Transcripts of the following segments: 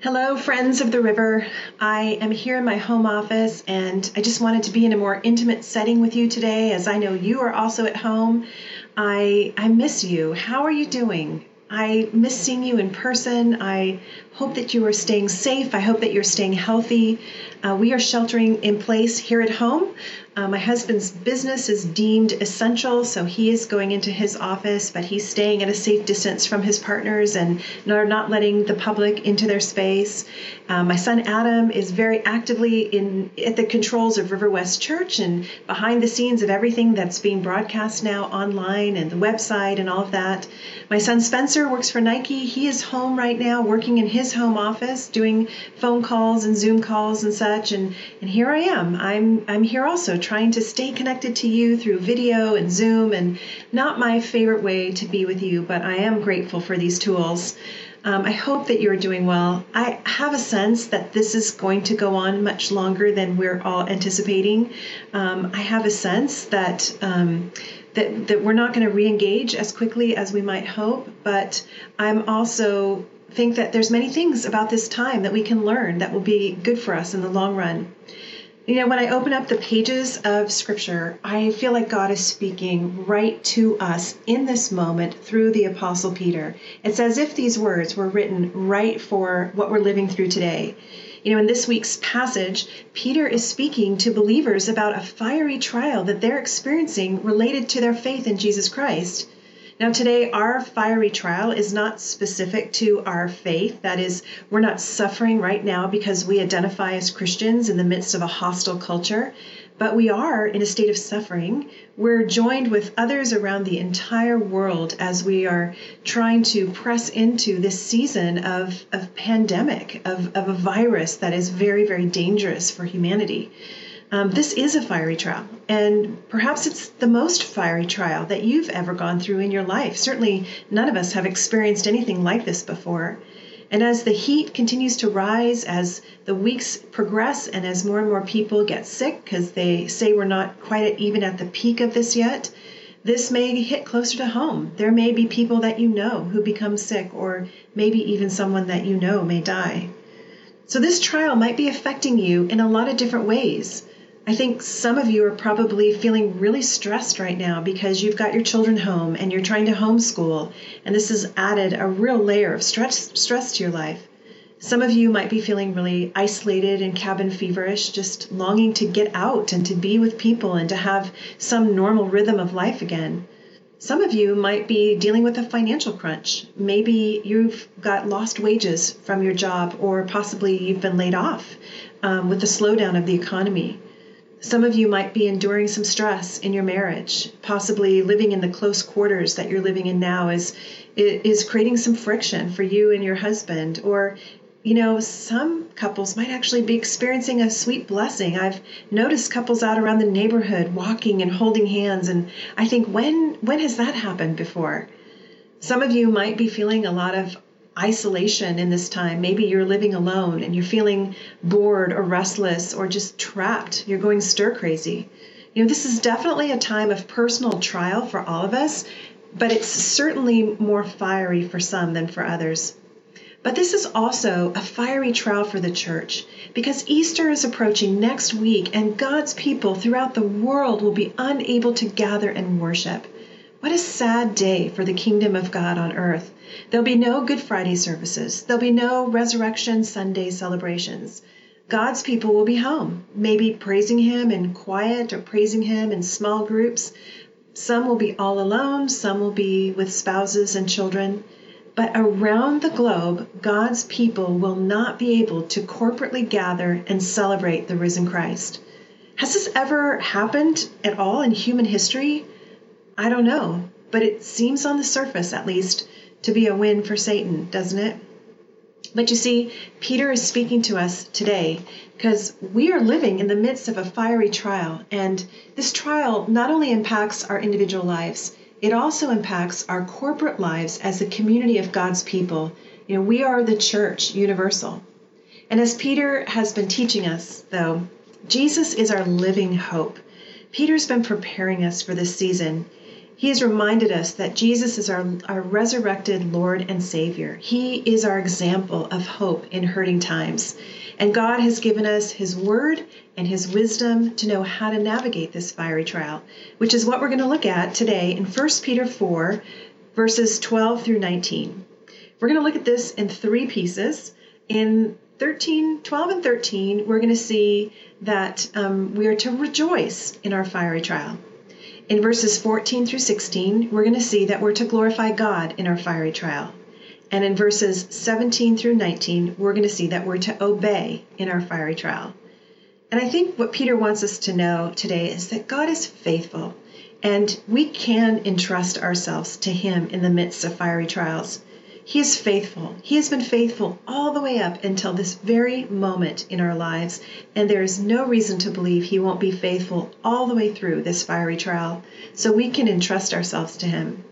Hello, friends of the river. I am here in my home office and I just wanted to be in a more intimate setting with you today as I know you are also at home. I I miss you. How are you doing? I miss seeing you in person. I hope that you are staying safe. I hope that you're staying healthy. Uh, we are sheltering in place here at home. Uh, my husband's business is deemed essential, so he is going into his office, but he's staying at a safe distance from his partners and not, not letting the public into their space. Uh, my son Adam is very actively in at the controls of River West Church and behind the scenes of everything that's being broadcast now online and the website and all of that. My son Spencer works for Nike. He is home right now, working in his home office, doing phone calls and Zoom calls and such. And and here I am. I'm I'm here also trying to stay connected to you through video and Zoom, and not my favorite way to be with you, but I am grateful for these tools. Um, I hope that you're doing well. I have a sense that this is going to go on much longer than we're all anticipating. Um, I have a sense that. Um, that, that we're not going to re-engage as quickly as we might hope but i'm also think that there's many things about this time that we can learn that will be good for us in the long run you know, when I open up the pages of Scripture, I feel like God is speaking right to us in this moment through the Apostle Peter. It's as if these words were written right for what we're living through today. You know, in this week's passage, Peter is speaking to believers about a fiery trial that they're experiencing related to their faith in Jesus Christ. Now, today, our fiery trial is not specific to our faith. That is, we're not suffering right now because we identify as Christians in the midst of a hostile culture, but we are in a state of suffering. We're joined with others around the entire world as we are trying to press into this season of, of pandemic, of, of a virus that is very, very dangerous for humanity. Um, this is a fiery trial, and perhaps it's the most fiery trial that you've ever gone through in your life. Certainly, none of us have experienced anything like this before. And as the heat continues to rise, as the weeks progress, and as more and more people get sick because they say we're not quite even at the peak of this yet, this may hit closer to home. There may be people that you know who become sick, or maybe even someone that you know may die. So, this trial might be affecting you in a lot of different ways. I think some of you are probably feeling really stressed right now because you've got your children home and you're trying to homeschool, and this has added a real layer of stress, stress to your life. Some of you might be feeling really isolated and cabin feverish, just longing to get out and to be with people and to have some normal rhythm of life again. Some of you might be dealing with a financial crunch. Maybe you've got lost wages from your job, or possibly you've been laid off um, with the slowdown of the economy. Some of you might be enduring some stress in your marriage. Possibly living in the close quarters that you're living in now is is creating some friction for you and your husband or you know, some couples might actually be experiencing a sweet blessing. I've noticed couples out around the neighborhood walking and holding hands and I think when when has that happened before? Some of you might be feeling a lot of isolation in this time. Maybe you're living alone and you're feeling bored or restless or just trapped. You're going stir crazy. You know, this is definitely a time of personal trial for all of us, but it's certainly more fiery for some than for others. But this is also a fiery trial for the church because Easter is approaching next week and God's people throughout the world will be unable to gather and worship. What a sad day for the kingdom of God on earth. There'll be no Good Friday services. There'll be no Resurrection Sunday celebrations. God's people will be home, maybe praising Him in quiet or praising Him in small groups. Some will be all alone, some will be with spouses and children. But around the globe, God's people will not be able to corporately gather and celebrate the risen Christ. Has this ever happened at all in human history? I don't know, but it seems on the surface, at least, to be a win for Satan, doesn't it? But you see, Peter is speaking to us today because we are living in the midst of a fiery trial, and this trial not only impacts our individual lives, it also impacts our corporate lives as a community of God's people. You know, we are the church universal. And as Peter has been teaching us, though, Jesus is our living hope. Peter's been preparing us for this season He has reminded us that Jesus is our, our resurrected Lord and Savior. He is our example of hope in hurting times. And God has given us His Word and His wisdom to know how to navigate this fiery trial, which is what we're going to look at today in 1 Peter 4, verses 12 through 19. We're going to look at this in three pieces. In 13, 12 and 13, we're going to see that um, we are to rejoice in our fiery trial. In verses 14 through 16, we're going to see that we're to glorify God in our fiery trial. And in verses 17 through 19, we're going to see that we're to obey in our fiery trial. And I think what Peter wants us to know today is that God is faithful and we can entrust ourselves to Him in the midst of fiery trials. He is faithful. He has been faithful all the way up until this very moment in our lives, and there is no reason to believe He won't be faithful all the way through this fiery trial, so we can entrust ourselves to Him.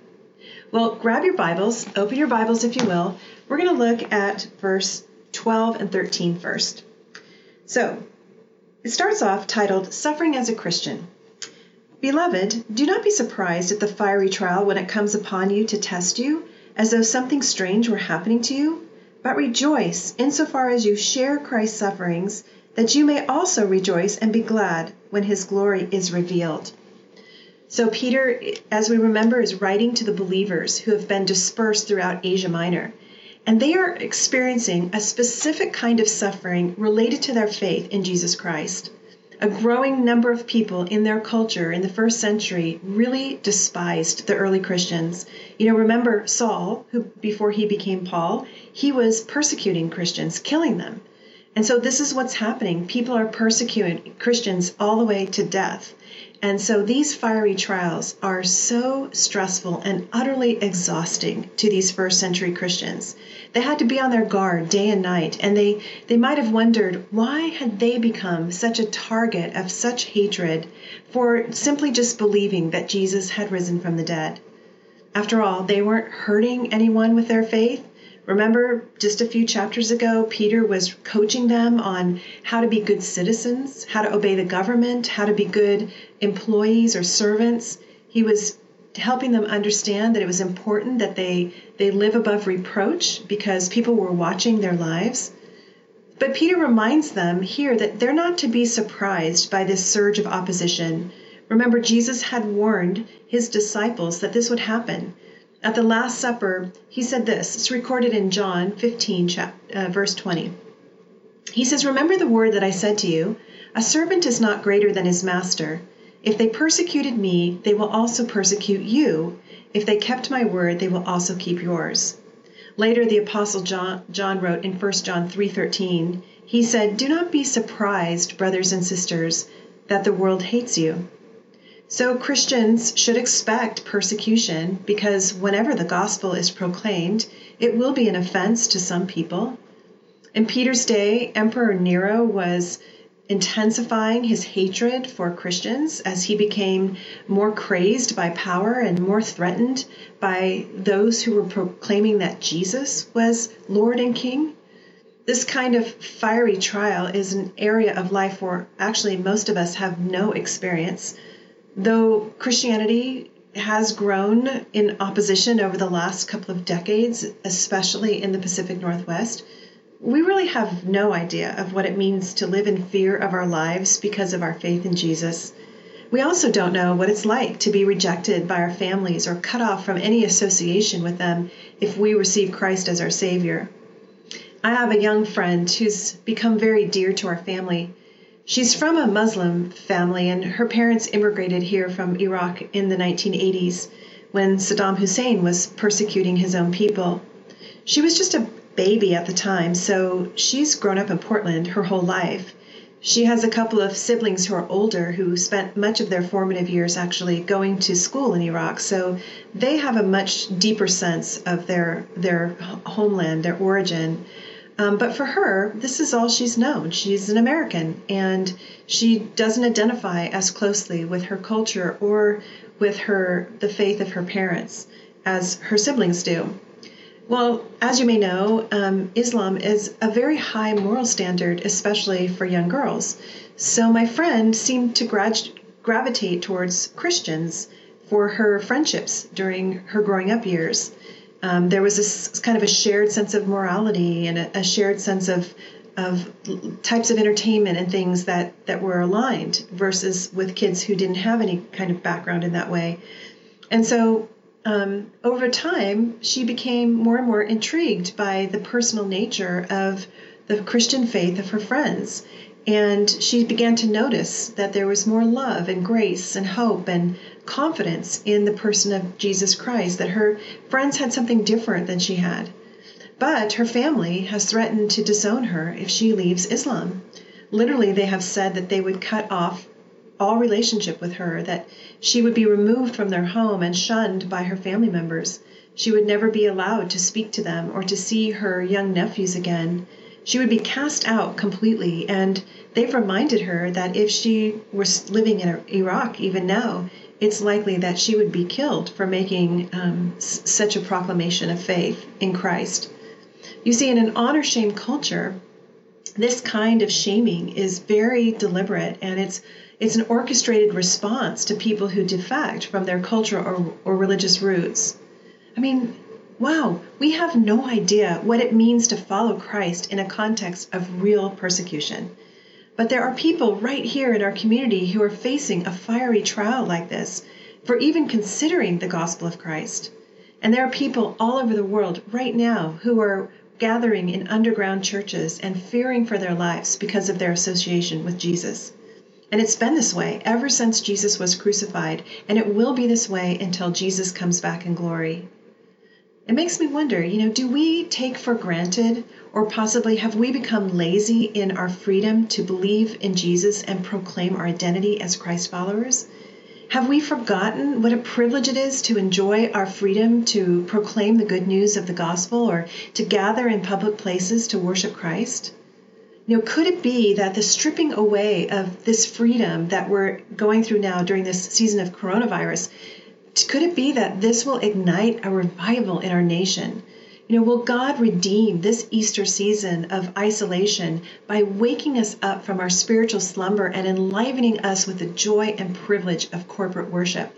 Well, grab your Bibles, open your Bibles if you will. We're going to look at verse 12 and 13 first. So, it starts off titled Suffering as a Christian. Beloved, do not be surprised at the fiery trial when it comes upon you to test you as though something strange were happening to you, but rejoice insofar as you share Christ's sufferings, that you may also rejoice and be glad when his glory is revealed. So, Peter, as we remember, is writing to the believers who have been dispersed throughout Asia Minor. And they are experiencing a specific kind of suffering related to their faith in Jesus Christ a growing number of people in their culture in the first century really despised the early Christians. You know, remember Saul, who before he became Paul, he was persecuting Christians, killing them. And so this is what's happening. People are persecuting Christians all the way to death. And so these fiery trials are so stressful and utterly exhausting to these first century Christians. They had to be on their guard day and night, and they, they might have wondered why had they become such a target of such hatred for simply just believing that Jesus had risen from the dead. After all, they weren't hurting anyone with their faith. Remember, just a few chapters ago, Peter was coaching them on how to be good citizens, how to obey the government, how to be good employees or servants. He was helping them understand that it was important that they, they live above reproach because people were watching their lives. But Peter reminds them here that they're not to be surprised by this surge of opposition. Remember, Jesus had warned his disciples that this would happen. At the Last Supper, he said this. It's recorded in John 15, uh, verse 20. He says, Remember the word that I said to you A servant is not greater than his master. If they persecuted me, they will also persecute you. If they kept my word, they will also keep yours. Later, the apostle John, John wrote in 1 John 3:13, he said, "Do not be surprised, brothers and sisters, that the world hates you. So Christians should expect persecution because whenever the gospel is proclaimed, it will be an offense to some people. In Peter's day, Emperor Nero was intensifying his hatred for Christians as he became more crazed by power and more threatened by those who were proclaiming that Jesus was Lord and King. This kind of fiery trial is an area of life where actually most of us have no experience Though Christianity has grown in opposition over the last couple of decades, especially in the Pacific Northwest, we really have no idea of what it means to live in fear of our lives because of our faith in Jesus. We also don't know what it's like to be rejected by our families or cut off from any association with them if we receive Christ as our Savior. I have a young friend who's become very dear to our family. She's from a Muslim family, and her parents immigrated here from Iraq in the 1980s when Saddam Hussein was persecuting his own people. She was just a baby at the time, so she's grown up in Portland her whole life. She has a couple of siblings who are older who spent much of their formative years actually going to school in Iraq, so they have a much deeper sense of their their homeland, their origin. Um, but for her, this is all she's known. She's an American, and she doesn't identify as closely with her culture or with her the faith of her parents as her siblings do. Well, as you may know, um, Islam is a very high moral standard, especially for young girls. So my friend seemed to gravitate towards Christians for her friendships during her growing up years. Um, there was this kind of a shared sense of morality and a, a shared sense of of types of entertainment and things that that were aligned versus with kids who didn't have any kind of background in that way. And so um, over time, she became more and more intrigued by the personal nature of the Christian faith of her friends. And she began to notice that there was more love and grace and hope and confidence in the person of Jesus Christ, that her friends had something different than she had. But her family has threatened to disown her if she leaves Islam. Literally, they have said that they would cut off all relationship with her, that she would be removed from their home and shunned by her family members. She would never be allowed to speak to them or to see her young nephews again. She would be cast out completely, and they've reminded her that if she was living in Iraq even now, it's likely that she would be killed for making um, s- such a proclamation of faith in Christ. You see, in an honor shame culture, this kind of shaming is very deliberate and it's it's an orchestrated response to people who defect from their cultural or, or religious roots. I mean, wow, we have no idea what it means to follow Christ in a context of real persecution. But there are people right here in our community who are facing a fiery trial like this for even considering the gospel of Christ. And there are people all over the world right now who are gathering in underground churches and fearing for their lives because of their association with Jesus. And it's been this way ever since Jesus was crucified, and it will be this way until Jesus comes back in glory. It makes me wonder, you know, do we take for granted or possibly have we become lazy in our freedom to believe in Jesus and proclaim our identity as Christ followers? Have we forgotten what a privilege it is to enjoy our freedom to proclaim the good news of the gospel or to gather in public places to worship Christ? You know, could it be that the stripping away of this freedom that we're going through now during this season of coronavirus, could it be that this will ignite a revival in our nation? You know, will God redeem this Easter season of isolation by waking us up from our spiritual slumber and enlivening us with the joy and privilege of corporate worship?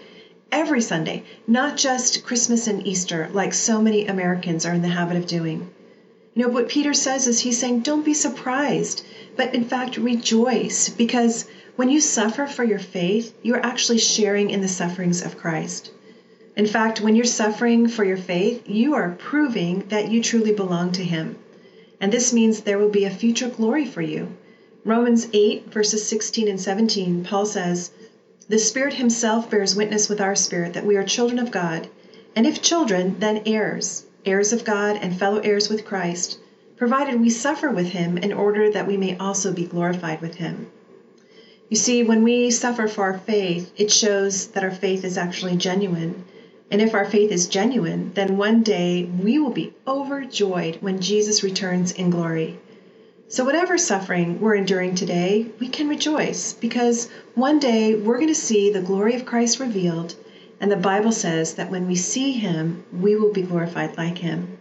Every Sunday, not just Christmas and Easter, like so many Americans are in the habit of doing. You know, what Peter says is he's saying, don't be surprised, but in fact, rejoice, because when you suffer for your faith, you're actually sharing in the sufferings of Christ. In fact, when you're suffering for your faith, you are proving that you truly belong to Him. And this means there will be a future glory for you. Romans 8, verses 16 and 17, Paul says, The Spirit Himself bears witness with our spirit that we are children of God, and if children, then heirs, heirs of God and fellow heirs with Christ, provided we suffer with Him in order that we may also be glorified with Him. You see, when we suffer for our faith, it shows that our faith is actually genuine and if our faith is genuine, then one day we will be overjoyed when Jesus returns in glory. So, whatever suffering we're enduring today, we can rejoice because one day we're going to see the glory of Christ revealed, and the Bible says that when we see him, we will be glorified like him.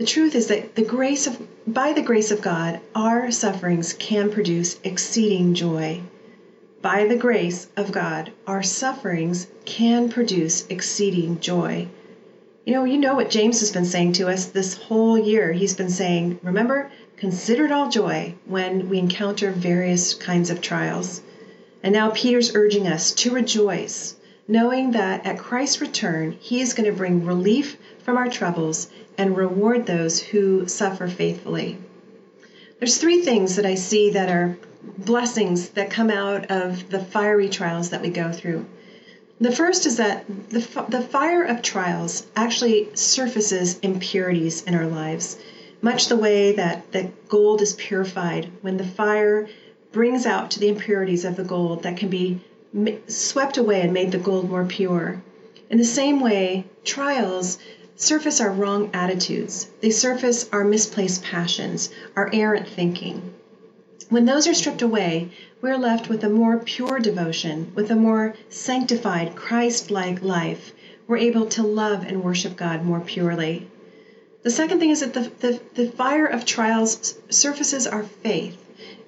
The truth is that the grace of by the grace of God, our sufferings can produce exceeding joy by the grace of God, our sufferings can produce exceeding joy. You know, you know what James has been saying to us this whole year. He's been saying, remember, consider it all joy when we encounter various kinds of trials. And now Peter's urging us to rejoice, knowing that at Christ's return, he is going to bring relief from our troubles and reward those who suffer faithfully. There's three things that I see that are blessings that come out of the fiery trials that we go through. The first is that the, the fire of trials actually surfaces impurities in our lives, much the way that the gold is purified when the fire brings out to the impurities of the gold that can be swept away and made the gold more pure. In the same way, trials surface our wrong attitudes. They surface our misplaced passions, our errant thinking. When those are stripped away, we are left with a more pure devotion, with a more sanctified, Christ like life. We're able to love and worship God more purely. The second thing is that the, the, the fire of trials surfaces our faith,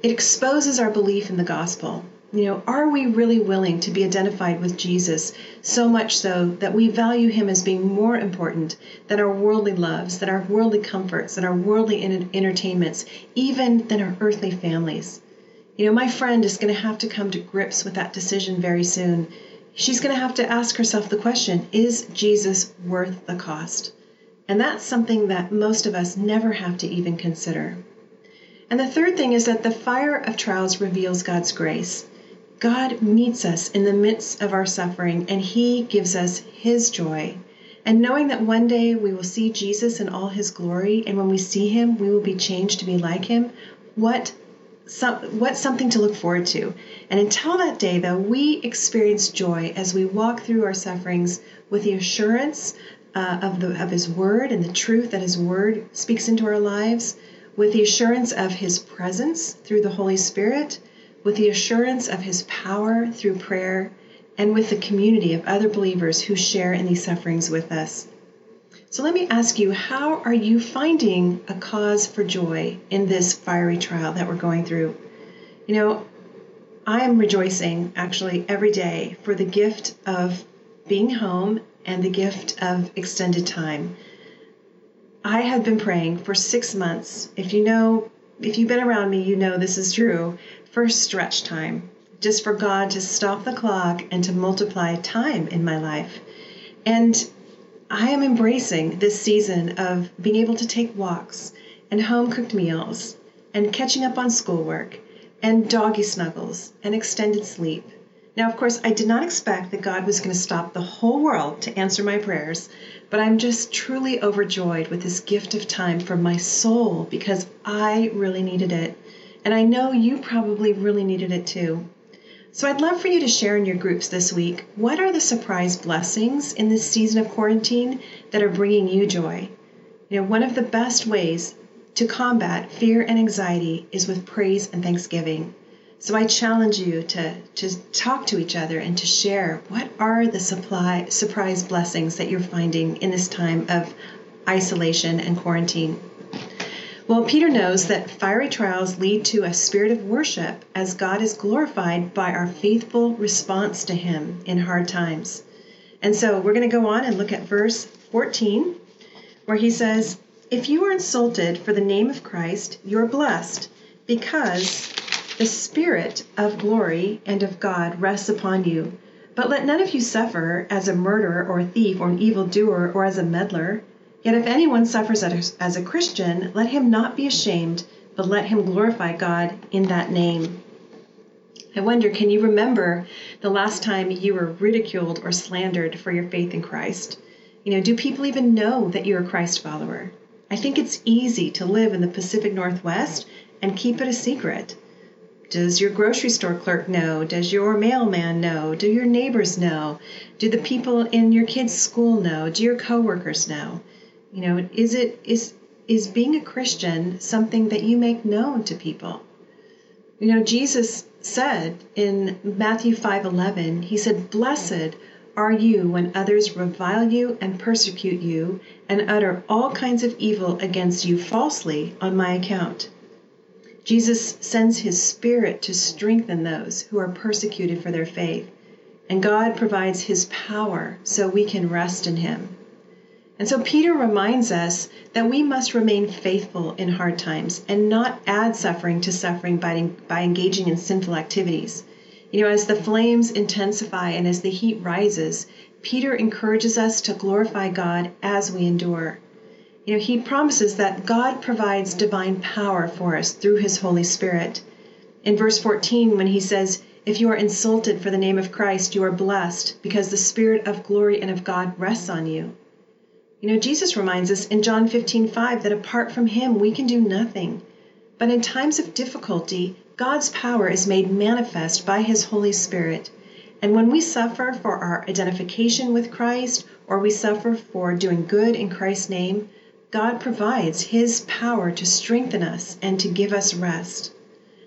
it exposes our belief in the gospel. You know, are we really willing to be identified with Jesus so much so that we value him as being more important than our worldly loves, than our worldly comforts, than our worldly entertainments, even than our earthly families? You know, my friend is going to have to come to grips with that decision very soon. She's going to have to ask herself the question Is Jesus worth the cost? And that's something that most of us never have to even consider. And the third thing is that the fire of trials reveals God's grace. God meets us in the midst of our suffering and He gives us His joy. And knowing that one day we will see Jesus in all His glory, and when we see Him, we will be changed to be like Him, what some, something to look forward to. And until that day, though, we experience joy as we walk through our sufferings with the assurance uh, of, the, of His Word and the truth that His Word speaks into our lives, with the assurance of His presence through the Holy Spirit, with the assurance of His power through prayer, and with the community of other believers who share in these sufferings with us. So let me ask you, how are you finding a cause for joy in this fiery trial that we're going through? You know, I am rejoicing actually every day for the gift of being home and the gift of extended time. I have been praying for six months. If you know, if you've been around me, you know this is true. For stretch time, just for God to stop the clock and to multiply time in my life. And I am embracing this season of being able to take walks and home cooked meals and catching up on schoolwork and doggy snuggles and extended sleep now, of course, I did not expect that God was going to stop the whole world to answer my prayers, but I'm just truly overjoyed with this gift of time for my soul because I really needed it. And I know you probably really needed it too. So I'd love for you to share in your groups this week what are the surprise blessings in this season of quarantine that are bringing you joy? You know, one of the best ways to combat fear and anxiety is with praise and thanksgiving. So I challenge you to, to talk to each other and to share what are the supply, surprise blessings that you're finding in this time of isolation and quarantine. Well, Peter knows that fiery trials lead to a spirit of worship as God is glorified by our faithful response to Him in hard times. And so we're going to go on and look at verse 14, where he says, If you are insulted for the name of Christ, you're blessed, because the Spirit of glory and of God rests upon you. But let none of you suffer as a murderer or a thief or an evildoer or as a meddler. Yet if anyone suffers as a Christian, let him not be ashamed, but let him glorify God in that name. I wonder, can you remember the last time you were ridiculed or slandered for your faith in Christ? You know, do people even know that you're a Christ follower? I think it's easy to live in the Pacific Northwest and keep it a secret. Does your grocery store clerk know? Does your mailman know? Do your neighbors know? Do the people in your kids' school know? Do your coworkers know? You know, is it is is being a Christian something that you make known to people? You know, Jesus said in Matthew 5:11, he said, "Blessed are you when others revile you and persecute you and utter all kinds of evil against you falsely on my account." Jesus sends his Spirit to strengthen those who are persecuted for their faith, and God provides his power so we can rest in him. And so Peter reminds us that we must remain faithful in hard times and not add suffering to suffering by, by engaging in sinful activities. You know, as the flames intensify and as the heat rises, Peter encourages us to glorify God as we endure. You know, he promises that God provides divine power for us through his Holy Spirit. In verse 14, when he says, If you are insulted for the name of Christ, you are blessed, because the Spirit of glory and of God rests on you. You know, Jesus reminds us in John 15, 5 that apart from him, we can do nothing. But in times of difficulty, God's power is made manifest by his Holy Spirit. And when we suffer for our identification with Christ, or we suffer for doing good in Christ's name, God provides His power to strengthen us and to give us rest.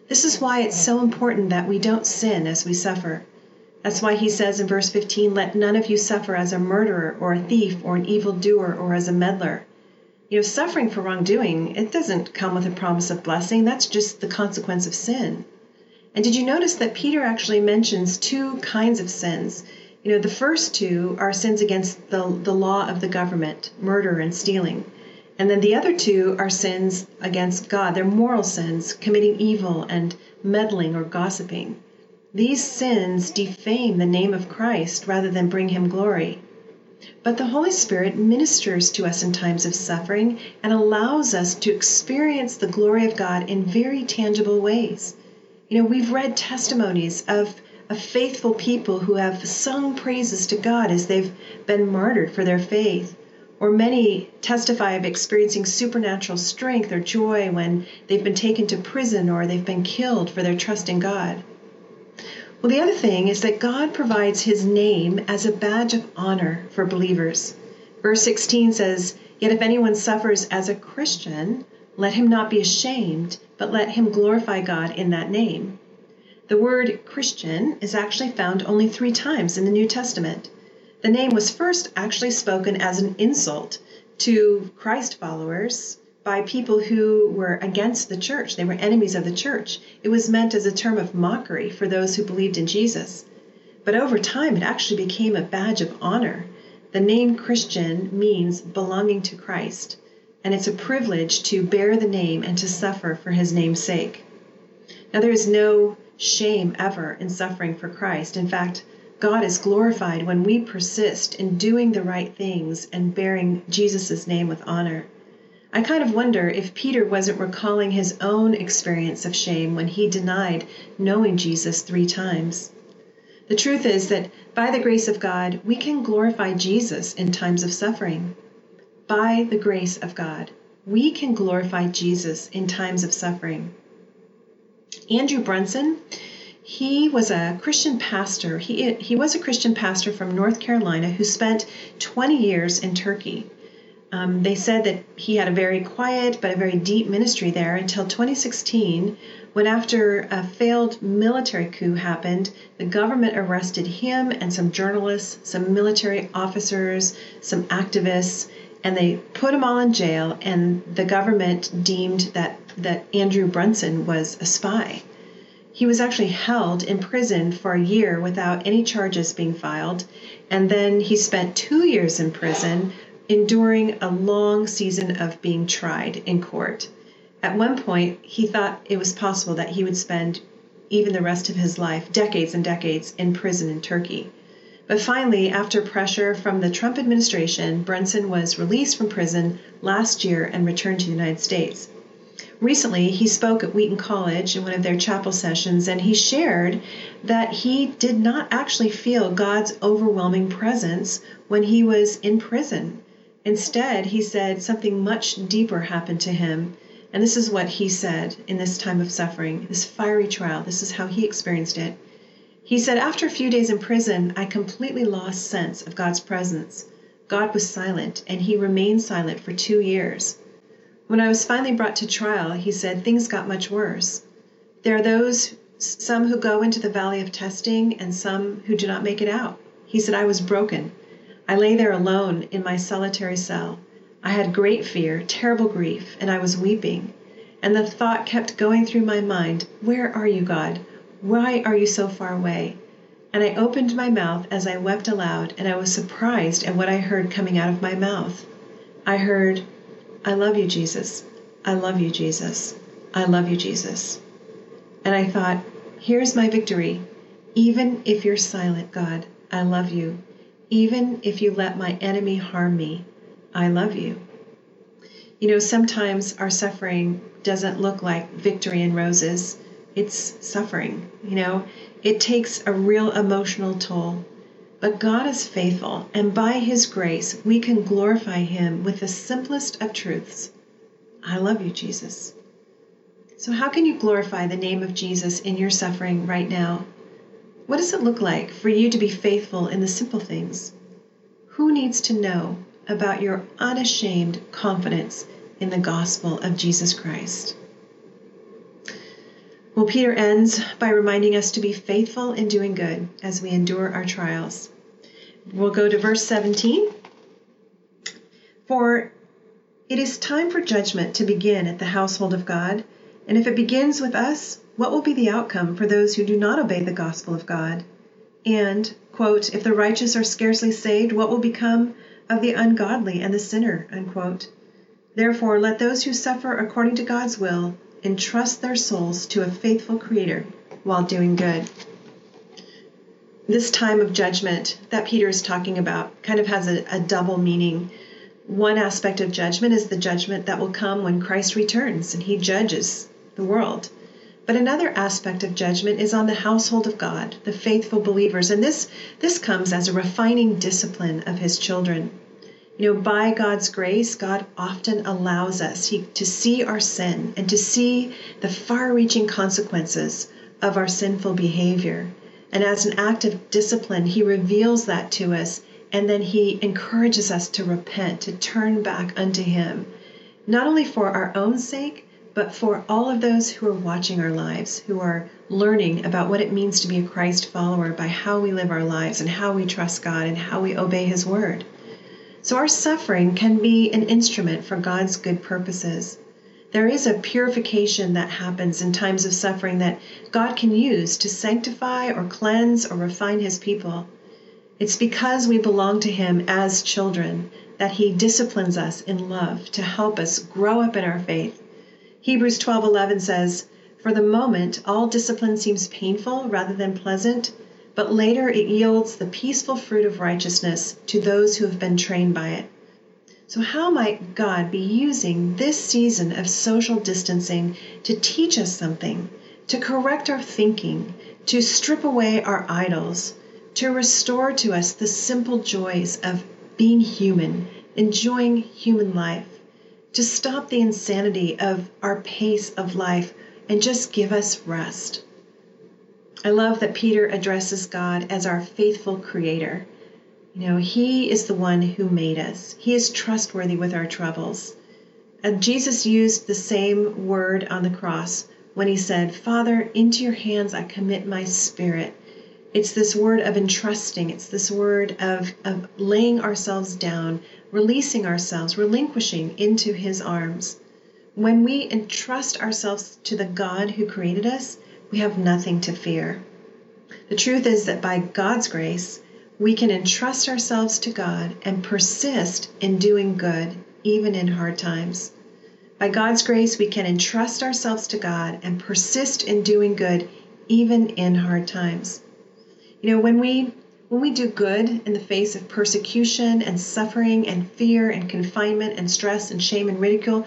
This is why it's so important that we don't sin as we suffer. That's why he says in verse 15, Let none of you suffer as a murderer or a thief or an evildoer or as a meddler. You know, suffering for wrongdoing, it doesn't come with a promise of blessing. That's just the consequence of sin. And did you notice that Peter actually mentions two kinds of sins? You know, the first two are sins against the, the law of the government, murder and stealing. And then the other two are sins against God. They're moral sins, committing evil and meddling or gossiping. These sins defame the name of Christ rather than bring him glory. But the Holy Spirit ministers to us in times of suffering and allows us to experience the glory of God in very tangible ways. You know, we've read testimonies of, of faithful people who have sung praises to God as they've been martyred for their faith. Or many testify of experiencing supernatural strength or joy when they've been taken to prison or they've been killed for their trust in God. Well, the other thing is that God provides his name as a badge of honor for believers. Verse 16 says, Yet if anyone suffers as a Christian, let him not be ashamed, but let him glorify God in that name. The word Christian is actually found only three times in the New Testament. The name was first actually spoken as an insult to Christ followers by people who were against the church. They were enemies of the church. It was meant as a term of mockery for those who believed in Jesus. But over time, it actually became a badge of honor. The name Christian means belonging to Christ and it's a privilege to bear the name and to suffer for his name's sake. Now, there is no shame ever in suffering for Christ. In fact, God is glorified when we persist in doing the right things and bearing Jesus' name with honor. I kind of wonder if Peter wasn't recalling his own experience of shame when he denied knowing Jesus three times. The truth is that by the grace of God, we can glorify Jesus in times of suffering by the grace of God, we can glorify Jesus in times of suffering. Andrew Brunson, he was a Christian pastor. He, he was a Christian pastor from North Carolina who spent 20 years in Turkey. Um, they said that he had a very quiet but a very deep ministry there until 2016, when, after a failed military coup happened, the government arrested him and some journalists, some military officers, some activists, and they put them all in jail and the government deemed that that Andrew Brunson was a spy. He was actually held in prison for a year without any charges being filed and then he spent 2 years in prison enduring a long season of being tried in court. At one point, he thought it was possible that he would spend even the rest of his life, decades and decades, in prison in Turkey. But finally, after pressure from the Trump administration, Brunson was released from prison last year and returned to the United States. Recently, he spoke at Wheaton College in one of their chapel sessions, and he shared that he did not actually feel God's overwhelming presence when he was in prison. Instead, he said something much deeper happened to him. And this is what he said in this time of suffering, this fiery trial. This is how he experienced it. He said, After a few days in prison, I completely lost sense of God's presence. God was silent, and he remained silent for two years. When I was finally brought to trial, he said, things got much worse. There are those, some who go into the valley of testing, and some who do not make it out. He said, I was broken. I lay there alone in my solitary cell. I had great fear, terrible grief, and I was weeping. And the thought kept going through my mind, Where are you, God? Why are you so far away? And I opened my mouth as I wept aloud, and I was surprised at what I heard coming out of my mouth. I heard, I love you, Jesus. I love you, Jesus. I love you, Jesus. And I thought, here's my victory. Even if you're silent, God, I love you. Even if you let my enemy harm me, I love you. You know, sometimes our suffering doesn't look like victory and roses it's suffering. You know, it takes a real emotional toll. But God is faithful, and by His grace, we can glorify Him with the simplest of truths I love you, Jesus. So, how can you glorify the name of Jesus in your suffering right now? What does it look like for you to be faithful in the simple things? Who needs to know about your unashamed confidence in the gospel of Jesus Christ? Well, Peter ends by reminding us to be faithful in doing good as we endure our trials. We'll go to verse 17. For it is time for judgment to begin at the household of God. And if it begins with us, what will be the outcome for those who do not obey the gospel of God? And, quote, if the righteous are scarcely saved, what will become of the ungodly and the sinner? Unquote. Therefore, let those who suffer according to God's will entrust their souls to a faithful Creator while doing good. This time of judgment that Peter is talking about kind of has a, a double meaning. One aspect of judgment is the judgment that will come when Christ returns and he judges the world. But another aspect of judgment is on the household of God, the faithful believers, and this this comes as a refining discipline of his children. You know, by God's grace, God often allows us he, to see our sin and to see the far-reaching consequences of our sinful behavior. And as an act of discipline, he reveals that to us and then he encourages us to repent, to turn back unto him, not only for our own sake, but for all of those who are watching our lives, who are learning about what it means to be a Christ follower by how we live our lives and how we trust God and how we obey His word. So our suffering can be an instrument for God's good purposes. There is a purification that happens in times of suffering that God can use to sanctify or cleanse or refine His people. It's because we belong to Him as children that He disciplines us in love to help us grow up in our faith Hebrews 12:11 says, "For the moment all discipline seems painful rather than pleasant, but later it yields the peaceful fruit of righteousness to those who have been trained by it." So how might God be using this season of social distancing to teach us something, to correct our thinking, to strip away our idols, to restore to us the simple joys of being human, enjoying human life? To stop the insanity of our pace of life and just give us rest. I love that Peter addresses God as our faithful creator. You know, he is the one who made us. He is trustworthy with our troubles. And Jesus used the same word on the cross when he said, Father, into your hands I commit my spirit. It's this word of entrusting, it's this word of, of laying ourselves down, releasing ourselves, relinquishing into His arms. When we entrust ourselves to the God who created us, we have nothing to fear. The truth is that by God's grace, we can entrust ourselves to God and persist in doing good, even in hard times. By God's grace, we can entrust ourselves to God and persist in doing good, even in hard times. You know, when we when we do good in the face of persecution and suffering and fear and confinement and stress and shame and ridicule,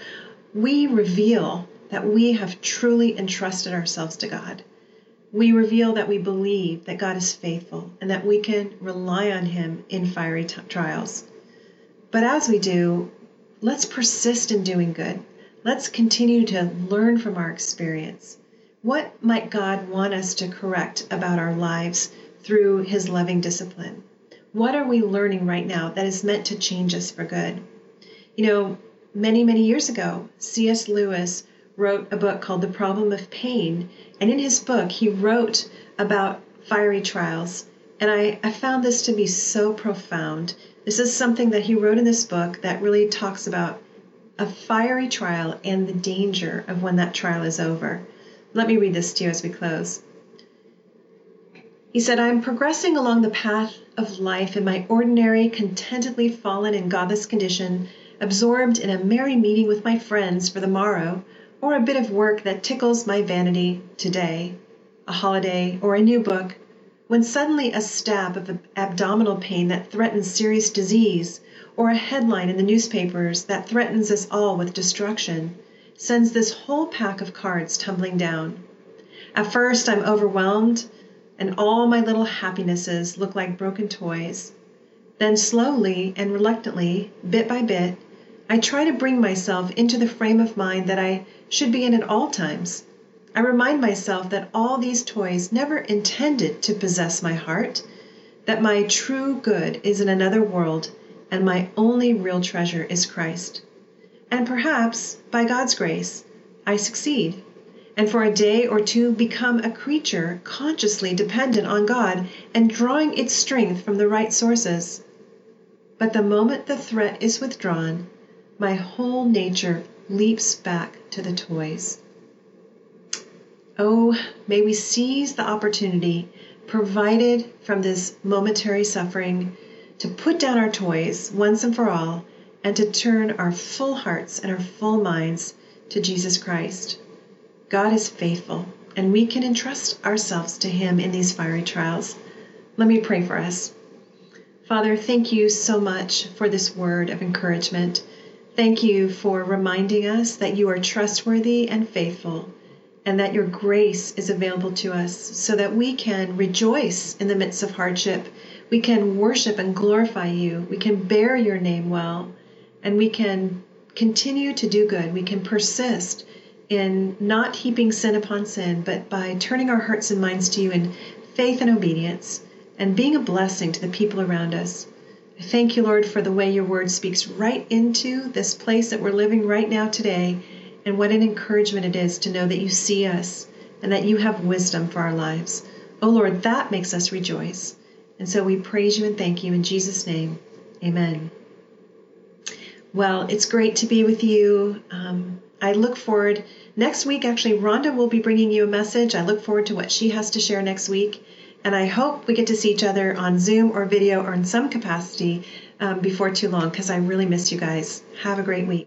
we reveal that we have truly entrusted ourselves to God. We reveal that we believe that God is faithful and that we can rely on Him in fiery t- trials. But as we do, let's persist in doing good. Let's continue to learn from our experience. What might God want us to correct about our lives through his loving discipline? What are we learning right now that is meant to change us for good? You know, many, many years ago, C.S. Lewis wrote a book called The Problem of Pain. And in his book, he wrote about fiery trials. And I, I found this to be so profound. This is something that he wrote in this book that really talks about a fiery trial and the danger of when that trial is over. Let me read this to you as we close. He said, I am progressing along the path of life in my ordinary, contentedly fallen and godless condition, absorbed in a merry meeting with my friends for the morrow, or a bit of work that tickles my vanity today, a holiday, or a new book, when suddenly a stab of abdominal pain that threatens serious disease, or a headline in the newspapers that threatens us all with destruction, sends this whole pack of cards tumbling down. At first, I'm overwhelmed and all my little happinesses look like broken toys. Then slowly and reluctantly, bit by bit, I try to bring myself into the frame of mind that I should be in at all times. I remind myself that all these toys never intended to possess my heart, that my true good is in another world, and my only real treasure is Christ. And perhaps, by God's grace, I succeed and for a day or two become a creature consciously dependent on God and drawing its strength from the right sources. But the moment the threat is withdrawn, my whole nature leaps back to the toys. Oh, may we seize the opportunity provided from this momentary suffering to put down our toys once and for all and to turn our full hearts and our full minds to Jesus Christ. God is faithful, and we can entrust ourselves to Him in these fiery trials. Let me pray for us. Father, thank you so much for this word of encouragement. Thank you for reminding us that you are trustworthy and faithful, and that your grace is available to us so that we can rejoice in the midst of hardship. We can worship and glorify you. We can bear your name well, and we can continue to do good. We can persist in not heaping sin upon sin, but by turning our hearts and minds to you in faith and obedience and being a blessing to the people around us. I thank you, Lord, for the way your word speaks right into this place that we're living right now today, and what an encouragement it is to know that you see us and that you have wisdom for our lives. Oh, Lord, that makes us rejoice. And so we praise you and thank you in Jesus' name. Amen. Well, it's great to be with you. Um, I look forward. Next week, actually, Rhonda will be bringing you a message. I look forward to what she has to share next week. And I hope we get to see each other on Zoom or video or in some capacity um, before too long because I really miss you guys. Have a great week.